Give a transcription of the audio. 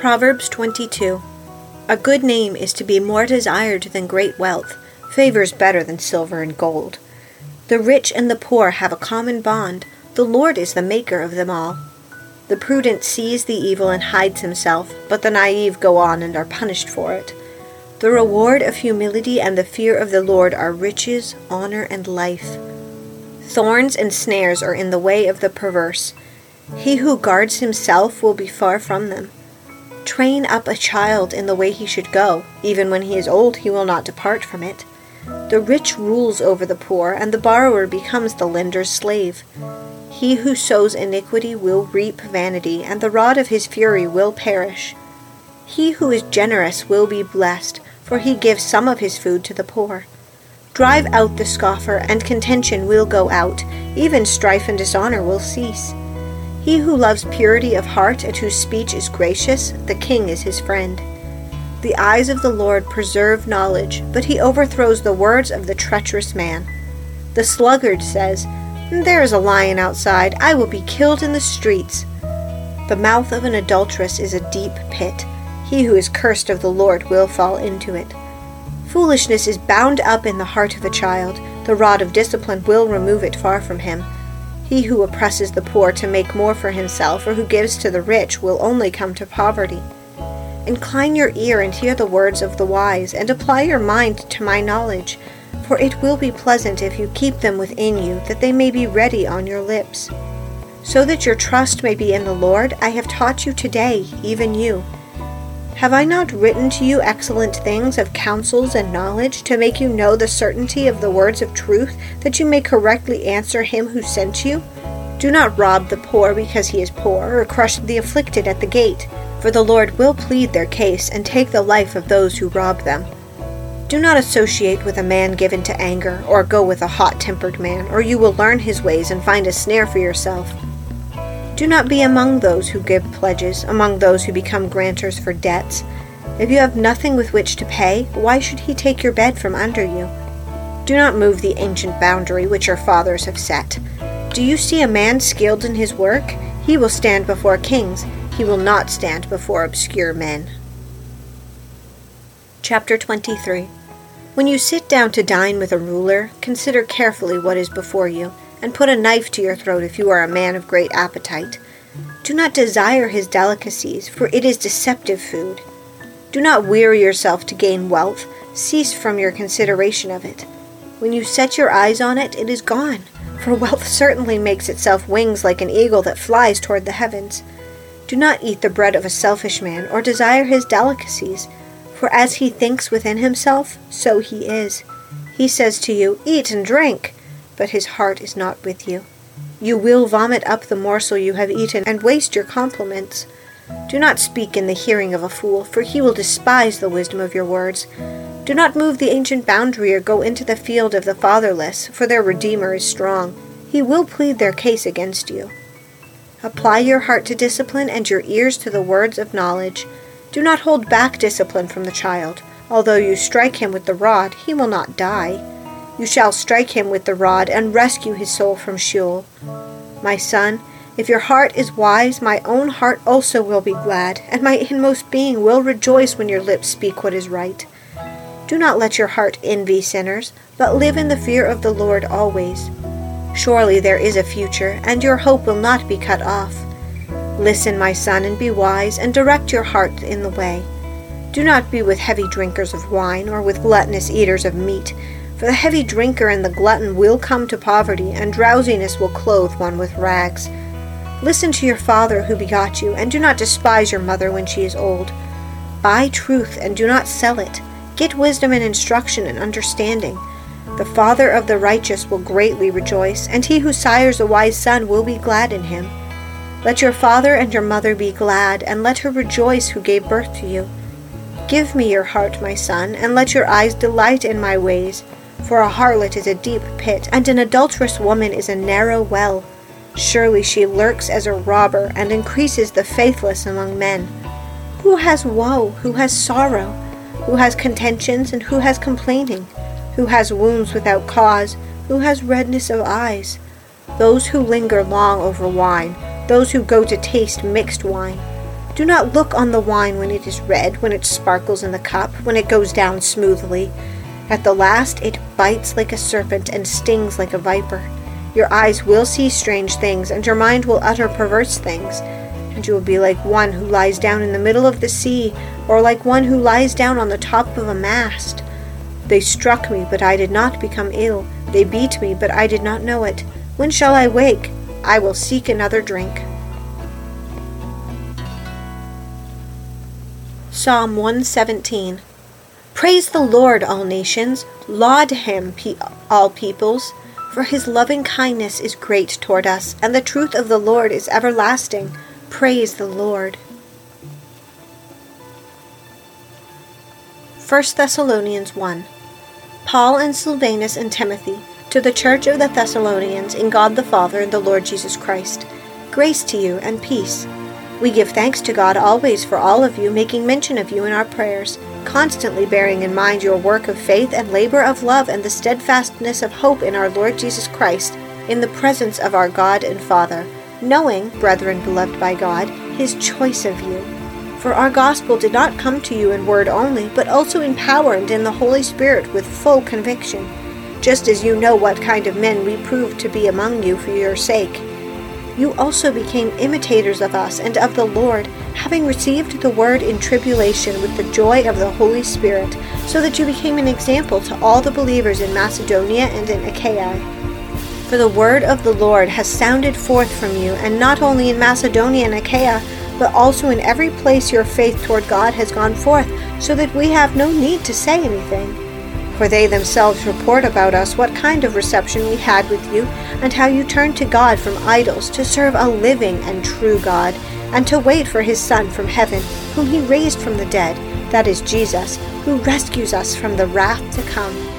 Proverbs 22 A good name is to be more desired than great wealth, favors better than silver and gold. The rich and the poor have a common bond. The Lord is the maker of them all. The prudent sees the evil and hides himself, but the naive go on and are punished for it. The reward of humility and the fear of the Lord are riches, honor, and life. Thorns and snares are in the way of the perverse. He who guards himself will be far from them. Train up a child in the way he should go. Even when he is old, he will not depart from it. The rich rules over the poor, and the borrower becomes the lender's slave. He who sows iniquity will reap vanity, and the rod of his fury will perish. He who is generous will be blessed, for he gives some of his food to the poor. Drive out the scoffer, and contention will go out, even strife and dishonor will cease. He who loves purity of heart and whose speech is gracious, the king is his friend. The eyes of the Lord preserve knowledge, but he overthrows the words of the treacherous man. The sluggard says, There is a lion outside, I will be killed in the streets. The mouth of an adulteress is a deep pit. He who is cursed of the Lord will fall into it. Foolishness is bound up in the heart of a child. The rod of discipline will remove it far from him. He who oppresses the poor to make more for himself, or who gives to the rich, will only come to poverty. Incline your ear and hear the words of the wise, and apply your mind to my knowledge, for it will be pleasant if you keep them within you, that they may be ready on your lips. So that your trust may be in the Lord, I have taught you today, even you. Have I not written to you excellent things of counsels and knowledge, to make you know the certainty of the words of truth, that you may correctly answer him who sent you? Do not rob the poor because he is poor, or crush the afflicted at the gate, for the Lord will plead their case and take the life of those who rob them. Do not associate with a man given to anger, or go with a hot tempered man, or you will learn his ways and find a snare for yourself. Do not be among those who give pledges, among those who become grantors for debts. If you have nothing with which to pay, why should he take your bed from under you? Do not move the ancient boundary which your fathers have set. Do you see a man skilled in his work? He will stand before kings, he will not stand before obscure men. Chapter 23 When you sit down to dine with a ruler, consider carefully what is before you and put a knife to your throat if you are a man of great appetite. Do not desire his delicacies, for it is deceptive food. Do not weary yourself to gain wealth, cease from your consideration of it. When you set your eyes on it, it is gone, for wealth certainly makes itself wings like an eagle that flies toward the heavens. Do not eat the bread of a selfish man, or desire his delicacies, for as he thinks within himself, so he is. He says to you, Eat and drink but his heart is not with you. You will vomit up the morsel you have eaten and waste your compliments. Do not speak in the hearing of a fool, for he will despise the wisdom of your words. Do not move the ancient boundary or go into the field of the fatherless, for their Redeemer is strong. He will plead their case against you. Apply your heart to discipline and your ears to the words of knowledge. Do not hold back discipline from the child. Although you strike him with the rod, he will not die. You shall strike him with the rod and rescue his soul from Sheol. My son, if your heart is wise, my own heart also will be glad, and my inmost being will rejoice when your lips speak what is right. Do not let your heart envy sinners, but live in the fear of the Lord always. Surely there is a future, and your hope will not be cut off. Listen, my son, and be wise, and direct your heart in the way. Do not be with heavy drinkers of wine, or with gluttonous eaters of meat for the heavy drinker and the glutton will come to poverty, and drowsiness will clothe one with rags. Listen to your father who begot you, and do not despise your mother when she is old. Buy truth and do not sell it. Get wisdom and instruction and understanding. The father of the righteous will greatly rejoice, and he who sires a wise son will be glad in him. Let your father and your mother be glad, and let her rejoice who gave birth to you. Give me your heart, my son, and let your eyes delight in my ways. For a harlot is a deep pit, and an adulterous woman is a narrow well. Surely she lurks as a robber, and increases the faithless among men. Who has woe? Who has sorrow? Who has contentions, and who has complaining? Who has wounds without cause? Who has redness of eyes? Those who linger long over wine, those who go to taste mixed wine. Do not look on the wine when it is red, when it sparkles in the cup, when it goes down smoothly. At the last it bites like a serpent and stings like a viper. Your eyes will see strange things, and your mind will utter perverse things. And you will be like one who lies down in the middle of the sea, or like one who lies down on the top of a mast. They struck me, but I did not become ill. They beat me, but I did not know it. When shall I wake? I will seek another drink. Psalm 117 Praise the Lord, all nations. Laud him, all peoples. For his loving kindness is great toward us, and the truth of the Lord is everlasting. Praise the Lord. 1 Thessalonians 1 Paul and Silvanus and Timothy, to the church of the Thessalonians in God the Father and the Lord Jesus Christ, grace to you and peace. We give thanks to God always for all of you, making mention of you in our prayers, constantly bearing in mind your work of faith and labor of love and the steadfastness of hope in our Lord Jesus Christ, in the presence of our God and Father, knowing, brethren beloved by God, his choice of you. For our gospel did not come to you in word only, but also in power and in the Holy Spirit with full conviction, just as you know what kind of men we proved to be among you for your sake you also became imitators of us and of the Lord, having received the word in tribulation with the joy of the Holy Spirit, so that you became an example to all the believers in Macedonia and in Achaia. For the word of the Lord has sounded forth from you, and not only in Macedonia and Achaia, but also in every place your faith toward God has gone forth, so that we have no need to say anything for they themselves report about us what kind of reception we had with you, and how you turned to God from idols to serve a living and true God, and to wait for his Son from heaven, whom he raised from the dead, that is Jesus, who rescues us from the wrath to come.